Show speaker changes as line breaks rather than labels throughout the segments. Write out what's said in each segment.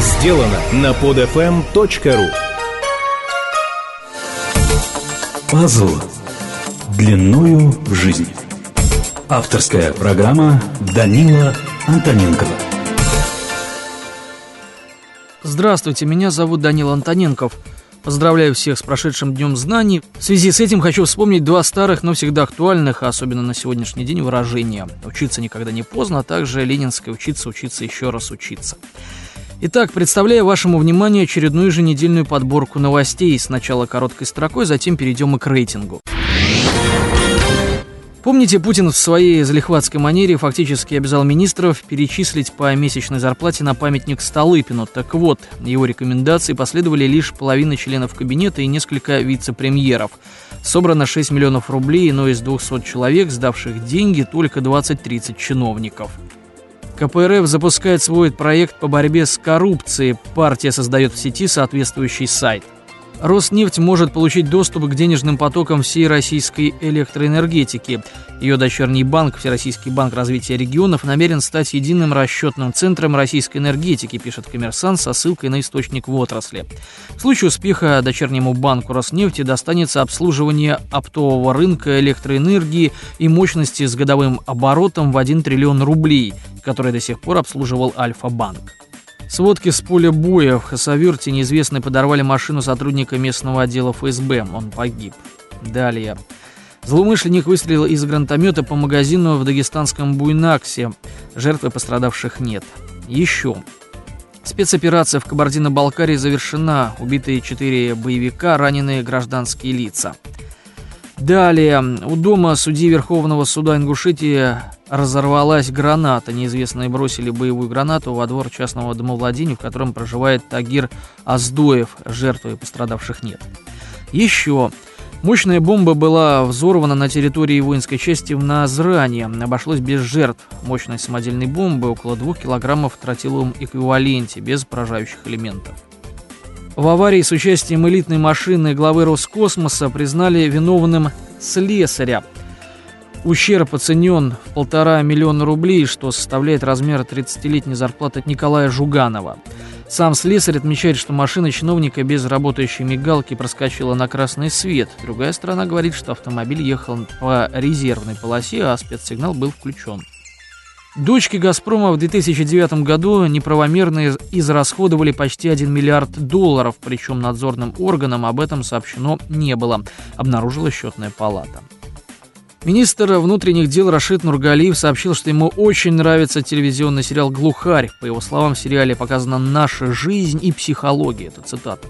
сделано на podfm.ru
Пазл длиною в жизнь. Авторская программа Данила Антоненкова.
Здравствуйте, меня зовут Данил Антоненков. Поздравляю всех с прошедшим Днем Знаний. В связи с этим хочу вспомнить два старых, но всегда актуальных, а особенно на сегодняшний день, выражения. Учиться никогда не поздно, а также ленинское учиться, учиться еще раз учиться. Итак, представляю вашему вниманию очередную еженедельную подборку новостей. Сначала короткой строкой, затем перейдем и к рейтингу. Помните, Путин в своей залихватской манере фактически обязал министров перечислить по месячной зарплате на памятник Столыпину. Так вот, его рекомендации последовали лишь половина членов кабинета и несколько вице-премьеров. Собрано 6 миллионов рублей, но из 200 человек, сдавших деньги, только 20-30 чиновников. КПРФ запускает свой проект по борьбе с коррупцией. Партия создает в сети соответствующий сайт. Роснефть может получить доступ к денежным потокам всей российской электроэнергетики. Ее дочерний банк, Всероссийский банк развития регионов, намерен стать единым расчетным центром российской энергетики, пишет коммерсант со ссылкой на источник в отрасли. В случае успеха дочернему банку Роснефти достанется обслуживание оптового рынка электроэнергии и мощности с годовым оборотом в 1 триллион рублей, который до сих пор обслуживал Альфа-банк. Сводки с поля боя в Хасавюрте неизвестные подорвали машину сотрудника местного отдела ФСБ. Он погиб. Далее. Злоумышленник выстрелил из гранатомета по магазину в дагестанском Буйнаксе. Жертвы пострадавших нет. Еще. Спецоперация в Кабардино-Балкарии завершена. Убитые четыре боевика, раненые гражданские лица. Далее. У дома судьи Верховного суда Ингушетии разорвалась граната. Неизвестные бросили боевую гранату во двор частного домовладения, в котором проживает Тагир Аздоев. Жертвы пострадавших нет. Еще. Мощная бомба была взорвана на территории воинской части в Назране. Обошлось без жертв. Мощность самодельной бомбы около 2 килограммов в тротиловом эквиваленте, без поражающих элементов. В аварии с участием элитной машины главы Роскосмоса признали виновным слесаря. Ущерб оценен в полтора миллиона рублей, что составляет размер 30-летней зарплаты Николая Жуганова. Сам слесарь отмечает, что машина чиновника без работающей мигалки проскочила на красный свет. Другая сторона говорит, что автомобиль ехал по резервной полосе, а спецсигнал был включен. Дочки «Газпрома» в 2009 году неправомерно израсходовали почти 1 миллиард долларов, причем надзорным органам об этом сообщено не было, обнаружила счетная палата. Министр внутренних дел Рашид Нургалиев сообщил, что ему очень нравится телевизионный сериал «Глухарь». По его словам, в сериале показана наша жизнь и психология. Это цитата.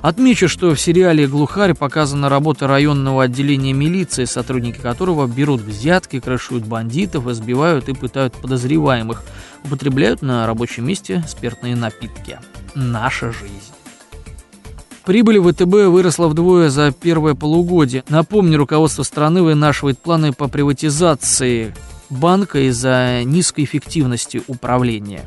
Отмечу, что в сериале «Глухарь» показана работа районного отделения милиции, сотрудники которого берут взятки, крышуют бандитов, избивают и пытают подозреваемых, употребляют на рабочем месте спиртные напитки. Наша жизнь. Прибыль ВТБ выросла вдвое за первое полугодие. Напомню, руководство страны вынашивает планы по приватизации банка из-за низкой эффективности управления.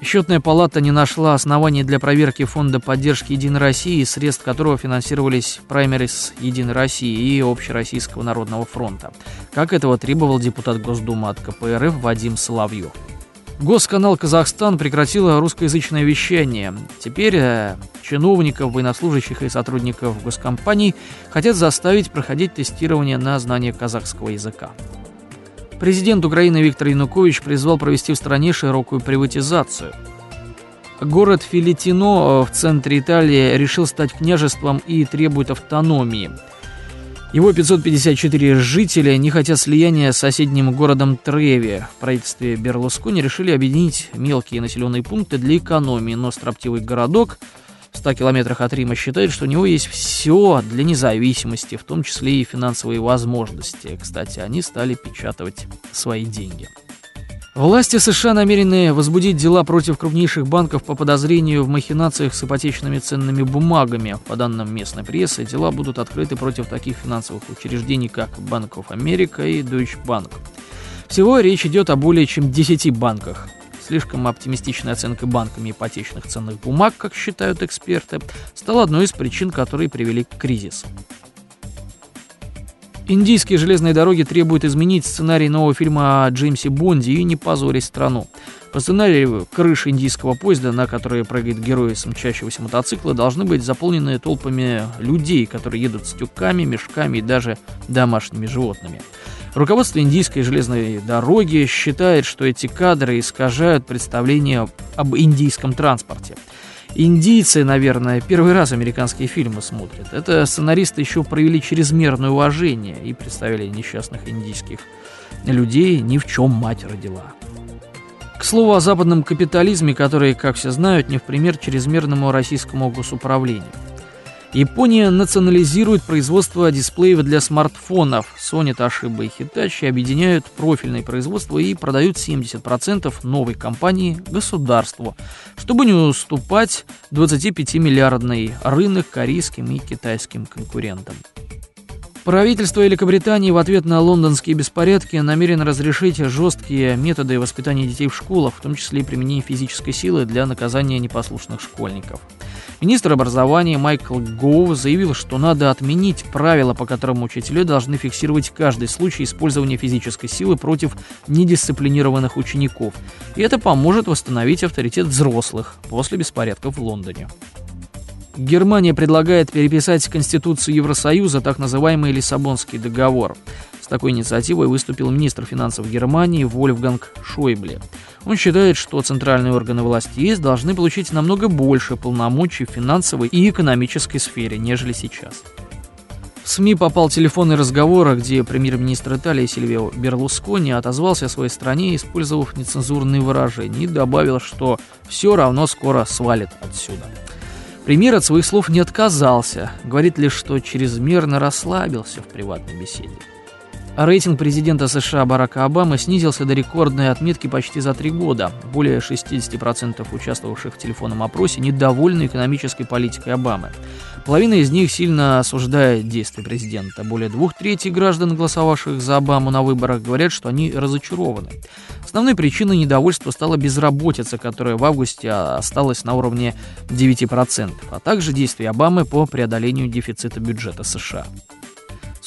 Счетная палата не нашла оснований для проверки Фонда поддержки «Единой России», средств которого финансировались праймерис «Единой России» и Общероссийского народного фронта, как этого требовал депутат Госдумы от КПРФ Вадим Соловьев. Госканал «Казахстан» прекратила русскоязычное вещание. Теперь э, чиновников, военнослужащих и сотрудников госкомпаний хотят заставить проходить тестирование на знание казахского языка. Президент Украины Виктор Янукович призвал провести в стране широкую приватизацию. Город Филитино э, в центре Италии решил стать княжеством и требует автономии – его 554 жителя не хотят слияния с соседним городом Треви. В правительстве Берлускони решили объединить мелкие населенные пункты для экономии, но строптивый городок в 100 километрах от Рима считает, что у него есть все для независимости, в том числе и финансовые возможности. Кстати, они стали печатать свои деньги. Власти США намерены возбудить дела против крупнейших банков по подозрению в махинациях с ипотечными ценными бумагами. По данным местной прессы, дела будут открыты против таких финансовых учреждений, как Банк of America и Deutsche Bank. Всего речь идет о более чем 10 банках. Слишком оптимистичная оценка банками ипотечных ценных бумаг, как считают эксперты, стала одной из причин, которые привели к кризису. Индийские железные дороги требуют изменить сценарий нового фильма о Джеймсе Бонде и не позорить страну. По сценарию, крыши индийского поезда, на которые прыгает герой смчащегося мотоцикла, должны быть заполнены толпами людей, которые едут с тюками, мешками и даже домашними животными. Руководство индийской железной дороги считает, что эти кадры искажают представление об индийском транспорте. Индийцы, наверное, первый раз американские фильмы смотрят. Это сценаристы еще проявили чрезмерное уважение и представили несчастных индийских людей ни в чем мать родила. К слову о западном капитализме, который, как все знают, не в пример чрезмерному российскому госуправлению. Япония национализирует производство дисплеев для смартфонов. Sony, Toshiba и Hitachi объединяют профильное производство и продают 70% новой компании государству, чтобы не уступать 25-миллиардный рынок корейским и китайским конкурентам. Правительство Великобритании в ответ на лондонские беспорядки намерено разрешить жесткие методы воспитания детей в школах, в том числе и применение физической силы для наказания непослушных школьников. Министр образования Майкл Гоу заявил, что надо отменить правила, по которым учителя должны фиксировать каждый случай использования физической силы против недисциплинированных учеников. И это поможет восстановить авторитет взрослых после беспорядков в Лондоне. Германия предлагает переписать Конституцию Евросоюза, так называемый Лиссабонский договор. С такой инициативой выступил министр финансов Германии Вольфганг Шойбле. Он считает, что центральные органы власти ЕС должны получить намного больше полномочий в финансовой и экономической сфере, нежели сейчас. В СМИ попал телефонный разговор, где премьер-министр Италии Сильвио Берлускони отозвался о своей стране, использовав нецензурные выражения, и добавил, что все равно скоро свалит отсюда. Премьер от своих слов не отказался, говорит лишь, что чрезмерно расслабился в приватной беседе. Рейтинг президента США Барака Обамы снизился до рекордной отметки почти за три года. Более 60% участвовавших в телефонном опросе недовольны экономической политикой Обамы. Половина из них сильно осуждает действия президента. Более двух третей граждан, голосовавших за Обаму на выборах, говорят, что они разочарованы. Основной причиной недовольства стала безработица, которая в августе осталась на уровне 9%, а также действия Обамы по преодолению дефицита бюджета США.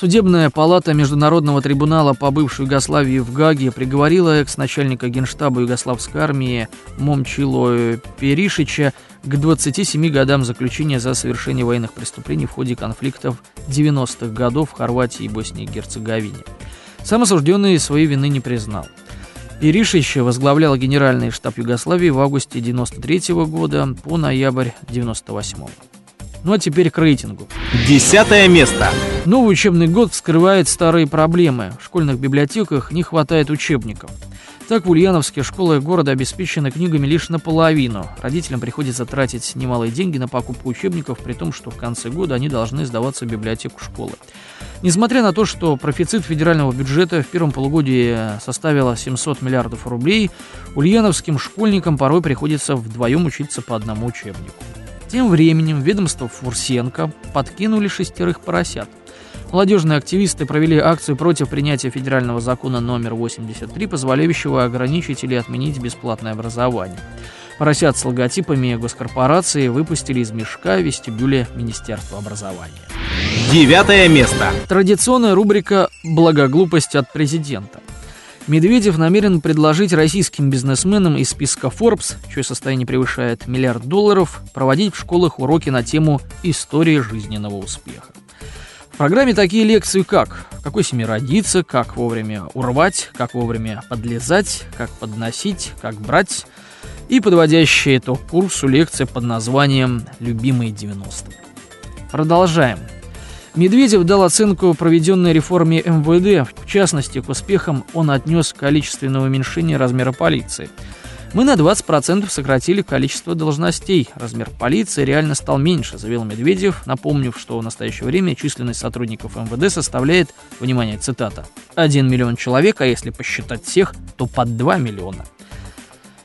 Судебная палата Международного трибунала по бывшей Югославии в Гаге приговорила экс-начальника генштаба Югославской армии Момчило Перишича к 27 годам заключения за совершение военных преступлений в ходе конфликтов 90-х годов в Хорватии и Боснии и Герцеговине. Сам осужденный своей вины не признал. Перишич возглавлял генеральный штаб Югославии в августе 93 года по ноябрь 98 -го. Ну а теперь к рейтингу.
Десятое место.
Новый учебный год вскрывает старые проблемы. В школьных библиотеках не хватает учебников. Так, в Ульяновске школы города обеспечены книгами лишь наполовину. Родителям приходится тратить немалые деньги на покупку учебников, при том, что в конце года они должны сдаваться в библиотеку школы. Несмотря на то, что профицит федерального бюджета в первом полугодии составил 700 миллиардов рублей, ульяновским школьникам порой приходится вдвоем учиться по одному учебнику. Тем временем ведомство Фурсенко подкинули шестерых поросят. Молодежные активисты провели акцию против принятия федерального закона номер 83, позволяющего ограничить или отменить бесплатное образование. Поросят с логотипами госкорпорации выпустили из мешка в вестибюле Министерства образования.
Девятое место.
Традиционная рубрика «Благоглупость от президента». Медведев намерен предложить российским бизнесменам из списка Forbes, чье состояние превышает миллиард долларов, проводить в школах уроки на тему «История жизненного успеха». В программе такие лекции, как «Какой семье родиться», «Как вовремя урвать», «Как вовремя подлезать», «Как подносить», «Как брать» и подводящая итог курсу лекция под названием «Любимые 90-е». Продолжаем. Медведев дал оценку проведенной реформе МВД. В частности, к успехам он отнес количественное уменьшение размера полиции – мы на 20% сократили количество должностей. Размер полиции реально стал меньше, заявил Медведев, напомнив, что в настоящее время численность сотрудников МВД составляет, внимание, цитата, 1 миллион человек, а если посчитать всех, то под 2 миллиона.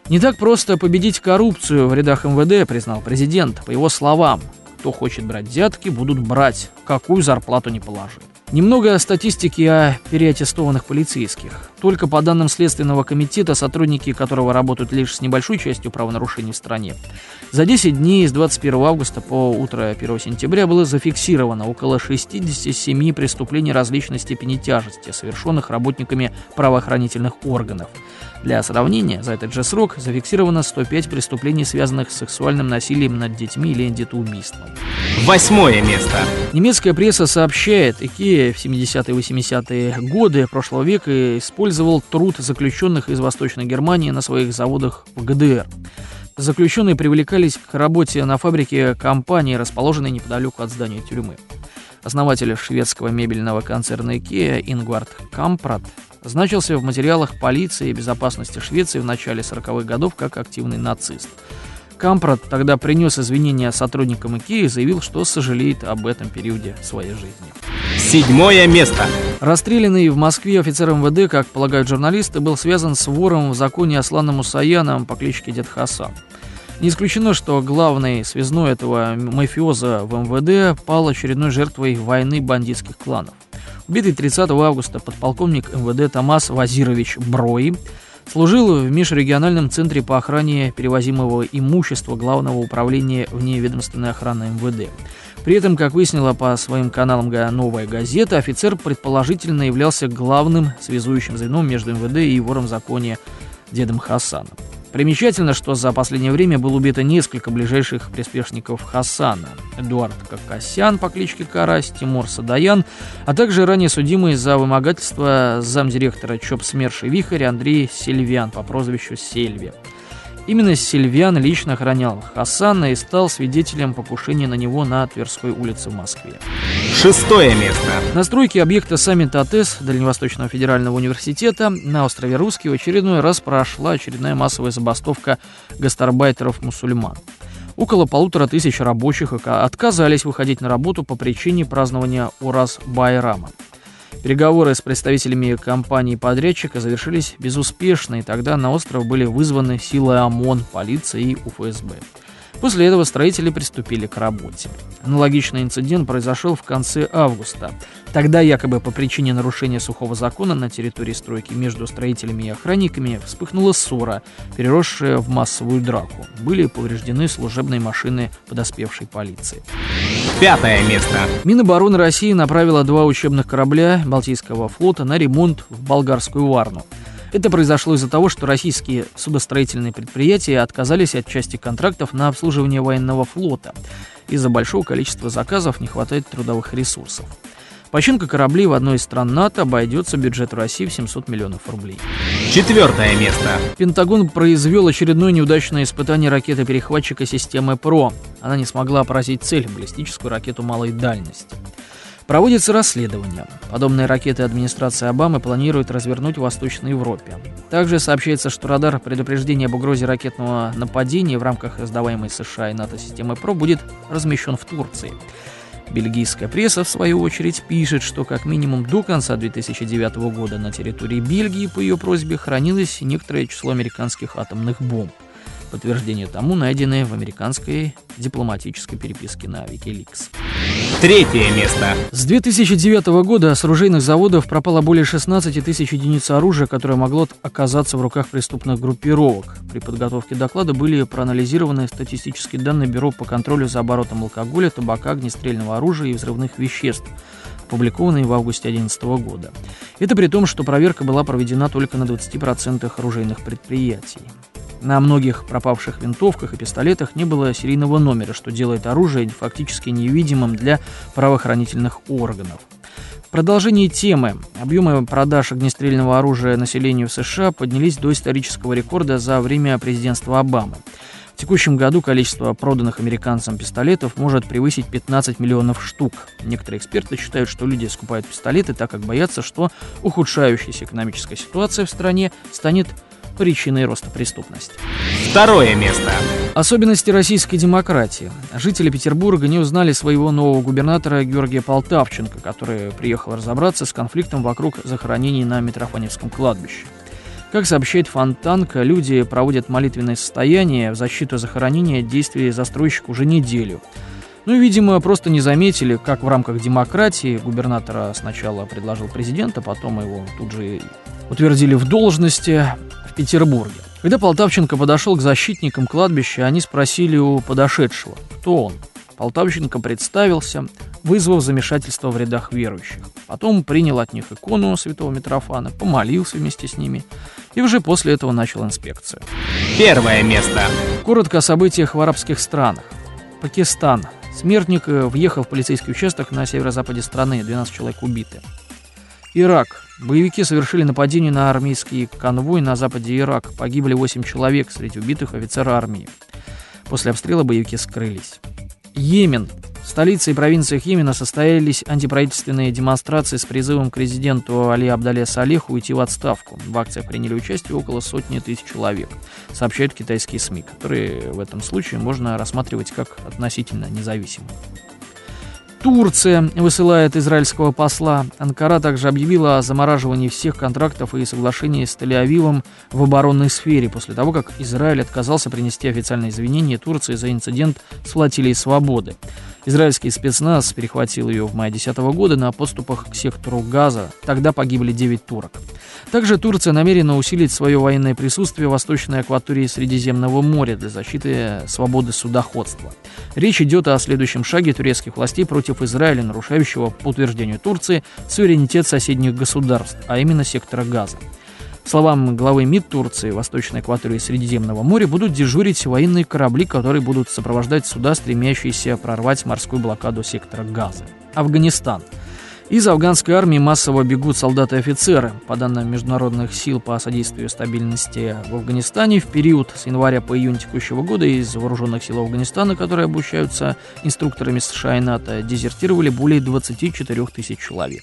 Не так просто победить коррупцию в рядах МВД, признал президент. По его словам, кто хочет брать взятки, будут брать, какую зарплату не положит. Немного статистики о переаттестованных полицейских. Только по данным Следственного комитета, сотрудники которого работают лишь с небольшой частью правонарушений в стране, за 10 дней с 21 августа по утро 1 сентября было зафиксировано около 67 преступлений различной степени тяжести, совершенных работниками правоохранительных органов. Для сравнения, за этот же срок зафиксировано 105 преступлений, связанных с сексуальным насилием над детьми или детоубийством.
Восьмое место.
Немецкая пресса сообщает, IKEA в 70-е и 80-е годы прошлого века использовал труд заключенных из Восточной Германии на своих заводах в ГДР. Заключенные привлекались к работе на фабрике компании, расположенной неподалеку от здания тюрьмы. Основатель шведского мебельного концерна IKEA Ингвард Кампрат значился в материалах полиции и безопасности Швеции в начале 40-х годов как активный нацист. Кампрат тогда принес извинения сотрудникам ИКЕА и заявил, что сожалеет об этом периоде своей жизни.
Седьмое место.
Расстрелянный в Москве офицер МВД, как полагают журналисты, был связан с вором в законе Асланом Мусаяном по кличке Дед Хасан. Не исключено, что главный связной этого мафиоза в МВД пал очередной жертвой войны бандитских кланов. Убитый 30 августа подполковник МВД Томас Вазирович Брои служил в межрегиональном центре по охране перевозимого имущества Главного управления вневедомственной охраны МВД. При этом, как выяснила по своим каналам «Новая газета», офицер предположительно являлся главным связующим звеном между МВД и вором в законе дедом Хасаном. Примечательно, что за последнее время было убито несколько ближайших приспешников Хасана. Эдуард Какасян по кличке Карась, Тимур Садаян, а также ранее судимый за вымогательство замдиректора ЧОП СМЕРШ и Вихарь Андрей Сильвян по прозвищу Сельви. Именно Сильвиан лично охранял Хасана и стал свидетелем покушения на него на Тверской улице в Москве.
Шестое место.
На стройке объекта саммита АТЭС Дальневосточного федерального университета на острове Русский в очередной раз прошла очередная массовая забастовка гастарбайтеров-мусульман. Около полутора тысяч рабочих отказались выходить на работу по причине празднования Ураз-Байрама. Переговоры с представителями компании-подрядчика завершились безуспешно, и тогда на остров были вызваны силы ОМОН, полиция и УФСБ. После этого строители приступили к работе. Аналогичный инцидент произошел в конце августа. Тогда якобы по причине нарушения сухого закона на территории стройки между строителями и охранниками вспыхнула ссора, переросшая в массовую драку. Были повреждены служебные машины подоспевшей полиции.
Пятое место.
Минобороны России направила два учебных корабля Балтийского флота на ремонт в болгарскую Варну. Это произошло из-за того, что российские судостроительные предприятия отказались от части контрактов на обслуживание военного флота. Из-за большого количества заказов не хватает трудовых ресурсов. Починка кораблей в одной из стран НАТО обойдется бюджету России в 700 миллионов рублей.
Четвертое место.
Пентагон произвел очередное неудачное испытание ракеты-перехватчика системы ПРО. Она не смогла поразить цель – баллистическую ракету малой дальности. Проводится расследование. Подобные ракеты администрация Обамы планирует развернуть в Восточной Европе. Также сообщается, что радар предупреждения об угрозе ракетного нападения в рамках сдаваемой США и НАТО системы ПРО будет размещен в Турции. Бельгийская пресса, в свою очередь, пишет, что как минимум до конца 2009 года на территории Бельгии по ее просьбе хранилось некоторое число американских атомных бомб. Подтверждение тому найденное в американской дипломатической переписке на Wikileaks.
Третье место.
С 2009 года с оружейных заводов пропало более 16 тысяч единиц оружия, которое могло оказаться в руках преступных группировок. При подготовке доклада были проанализированы статистические данные Бюро по контролю за оборотом алкоголя, табака, огнестрельного оружия и взрывных веществ, опубликованные в августе 2011 года. Это при том, что проверка была проведена только на 20% оружейных предприятий. На многих пропавших винтовках и пистолетах не было серийного номера, что делает оружие фактически невидимым для правоохранительных органов. В продолжении темы объемы продаж огнестрельного оружия населению в США поднялись до исторического рекорда за время президентства Обамы. В текущем году количество проданных американцам пистолетов может превысить 15 миллионов штук. Некоторые эксперты считают, что люди скупают пистолеты, так как боятся, что ухудшающаяся экономическая ситуация в стране станет причиной роста преступности.
Второе место.
Особенности российской демократии. Жители Петербурга не узнали своего нового губернатора Георгия Полтавченко, который приехал разобраться с конфликтом вокруг захоронений на Митрофаневском кладбище. Как сообщает Фонтанка, люди проводят молитвенное состояние в защиту захоронения действий застройщика уже неделю. Ну, видимо, просто не заметили, как в рамках демократии губернатора сначала предложил президента, потом его тут же утвердили в должности в Петербурге. Когда Полтавченко подошел к защитникам кладбища, они спросили у подошедшего, кто он. Полтавченко представился, вызвав замешательство в рядах верующих. Потом принял от них икону святого Митрофана, помолился вместе с ними и уже после этого начал инспекцию.
Первое место.
Коротко о событиях в арабских странах. Пакистан. Смертник э, въехал в полицейский участок на северо-западе страны, 12 человек убиты. Ирак. Боевики совершили нападение на армейский конвой на западе Ирака. Погибли 8 человек, среди убитых офицера армии. После обстрела боевики скрылись. Йемен. В столице и провинциях Йемена состоялись антиправительственные демонстрации с призывом к резиденту Али Абдале Салеху уйти в отставку. В акциях приняли участие около сотни тысяч человек, сообщают китайские СМИ, которые в этом случае можно рассматривать как относительно независимые. Турция высылает израильского посла. Анкара также объявила о замораживании всех контрактов и соглашений с Тель-Авивом в оборонной сфере после того, как Израиль отказался принести официальные извинения Турции за инцидент с флотилией «Свободы». Израильский спецназ перехватил ее в мае 2010 года на подступах к сектору Газа. Тогда погибли 9 турок. Также Турция намерена усилить свое военное присутствие в восточной акватории Средиземного моря для защиты свободы судоходства. Речь идет о следующем шаге турецких властей против Израиля, нарушающего, по утверждению Турции, суверенитет соседних государств, а именно сектора Газа словам главы МИД Турции, Восточной экватории Средиземного моря будут дежурить военные корабли, которые будут сопровождать суда, стремящиеся прорвать морскую блокаду сектора Газа. Афганистан. Из афганской армии массово бегут солдаты и офицеры. По данным международных сил по содействию стабильности в Афганистане, в период с января по июнь текущего года из вооруженных сил Афганистана, которые обучаются инструкторами США и НАТО, дезертировали более 24 тысяч человек.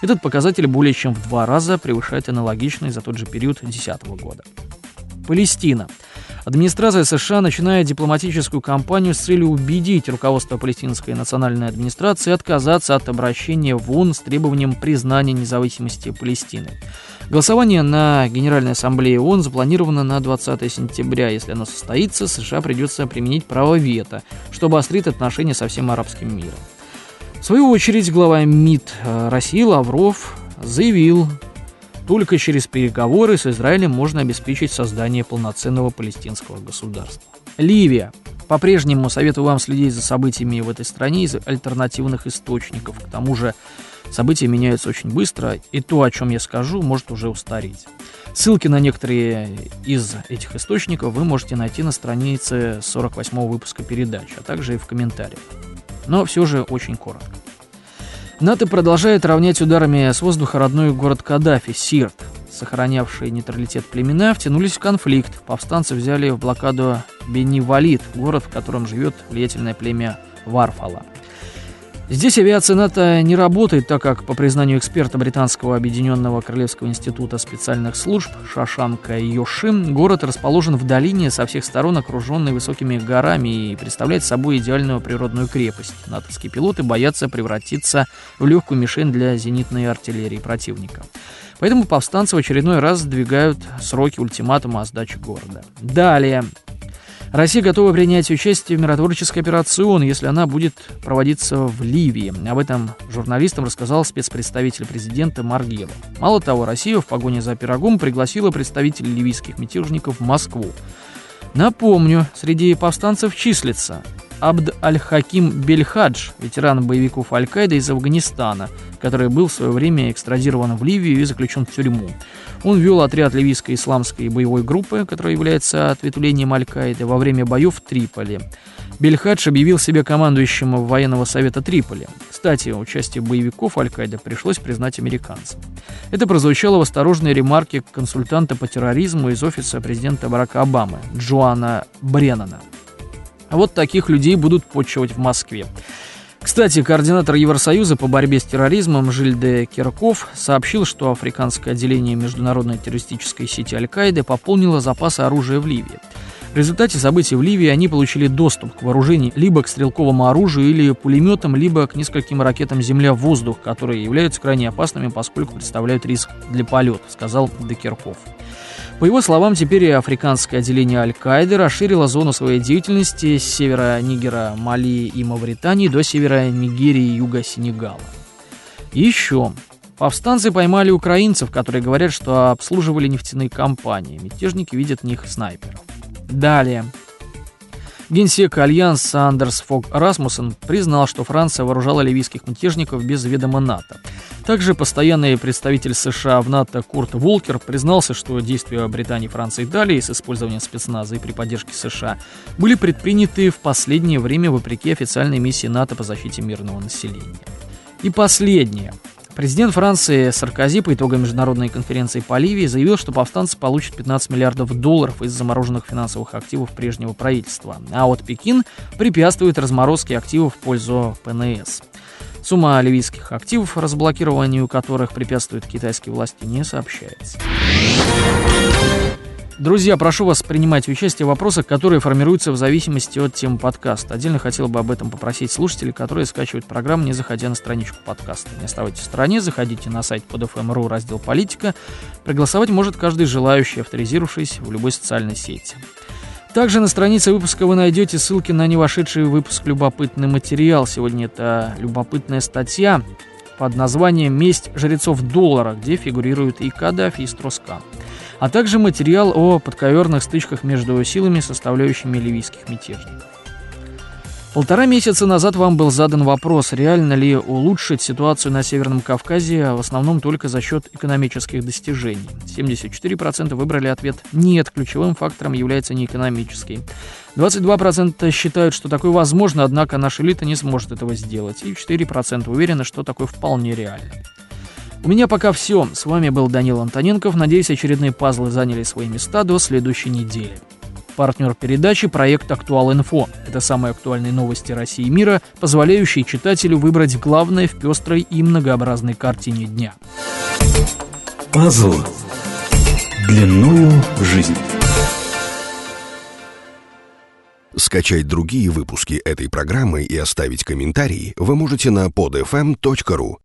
Этот показатель более чем в два раза превышает аналогичный за тот же период 2010 года. Палестина. Администрация США начинает дипломатическую кампанию с целью убедить руководство палестинской национальной администрации отказаться от обращения в ООН с требованием признания независимости Палестины. Голосование на Генеральной Ассамблее ООН запланировано на 20 сентября. Если оно состоится, США придется применить право вето, что обострит отношения со всем арабским миром. В свою очередь, глава МИД э, России Лавров заявил, только через переговоры с Израилем можно обеспечить создание полноценного палестинского государства. Ливия. По-прежнему советую вам следить за событиями в этой стране из альтернативных источников. К тому же события меняются очень быстро, и то, о чем я скажу, может уже устареть. Ссылки на некоторые из этих источников вы можете найти на странице 48 выпуска передачи, а также и в комментариях но все же очень коротко. НАТО продолжает равнять ударами с воздуха родной город Каддафи, Сирт. Сохранявшие нейтралитет племена втянулись в конфликт. Повстанцы взяли в блокаду Бенни-Валид, город, в котором живет влиятельное племя Варфала. Здесь авиация НАТО не работает, так как, по признанию эксперта Британского объединенного Королевского института специальных служб Шашанка Йошин, город расположен в долине, со всех сторон окруженный высокими горами и представляет собой идеальную природную крепость. Натовские пилоты боятся превратиться в легкую мишень для зенитной артиллерии противника. Поэтому повстанцы в очередной раз сдвигают сроки ультиматума о сдаче города. Далее. Россия готова принять участие в миротворческой операции если она будет проводиться в Ливии. Об этом журналистам рассказал спецпредставитель президента Маргелов. Мало того, Россия в погоне за пирогом пригласила представителей ливийских мятежников в Москву. Напомню, среди повстанцев числится Абд Аль-Хаким Бельхадж, ветеран боевиков Аль-Каиды из Афганистана, который был в свое время экстрадирован в Ливию и заключен в тюрьму. Он вел отряд ливийской исламской боевой группы, которая является ответвлением Аль-Каиды, во время боев в Триполи. Бельхадж объявил себя командующим военного совета Триполи. Кстати, участие боевиков Аль-Каиды пришлось признать американцам. Это прозвучало в осторожной ремарке консультанта по терроризму из офиса президента Барака Обамы Джоана Бреннана. А вот таких людей будут почивать в Москве. Кстати, координатор Евросоюза по борьбе с терроризмом Жильде Кирков сообщил, что африканское отделение международной террористической сети Аль-Каиды пополнило запасы оружия в Ливии. В результате событий в Ливии они получили доступ к вооружению либо к стрелковому оружию или пулеметам, либо к нескольким ракетам «Земля-воздух», которые являются крайне опасными, поскольку представляют риск для полета, сказал Декерков. По его словам, теперь африканское отделение Аль-Каиды расширило зону своей деятельности с севера Нигера, Мали и Мавритании до севера Нигерии и юга Сенегала. Еще. Повстанцы поймали украинцев, которые говорят, что обслуживали нефтяные компании. Мятежники видят в них снайперов. Далее. Генсек Альянса Андерс Фог Расмуссен признал, что Франция вооружала ливийских мятежников без ведома НАТО. Также постоянный представитель США в НАТО Курт Волкер признался, что действия Британии, Франции и Италии с использованием спецназа и при поддержке США были предприняты в последнее время вопреки официальной миссии НАТО по защите мирного населения. И последнее. Президент Франции Саркози по итогам международной конференции по Ливии заявил, что повстанцы получат 15 миллиардов долларов из замороженных финансовых активов прежнего правительства, а вот Пекин препятствует разморозке активов в пользу ПНС. Сумма ливийских активов, разблокированию которых препятствуют китайские власти, не сообщается. Друзья, прошу вас принимать участие в вопросах, которые формируются в зависимости от темы подкаста. Отдельно хотел бы об этом попросить слушателей, которые скачивают программу, не заходя на страничку подкаста. Не оставайтесь в стороне, заходите на сайт podfm.ru, раздел «Политика». Проголосовать может каждый желающий, авторизировавшись в любой социальной сети. Также на странице выпуска вы найдете ссылки на не вошедший выпуск любопытный материал. Сегодня это любопытная статья под названием «Месть жрецов доллара», где фигурируют и Каддафи, и Строскан а также материал о подковерных стычках между силами, составляющими ливийских мятежников. Полтора месяца назад вам был задан вопрос, реально ли улучшить ситуацию на Северном Кавказе, в основном только за счет экономических достижений. 74% выбрали ответ «нет», ключевым фактором является не экономический. 22% считают, что такое возможно, однако наша элита не сможет этого сделать, и 4% уверены, что такое вполне реально. У меня пока все. С вами был Данил Антоненков. Надеюсь, очередные пазлы заняли свои места до следующей недели. Партнер передачи – проект «Актуал-Инфо». Это самые актуальные новости России и мира, позволяющие читателю выбрать главное в пестрой и многообразной картине дня.
Пазл длиною в жизнь.
Скачать другие выпуски этой программы и оставить комментарии вы можете на podfm.ru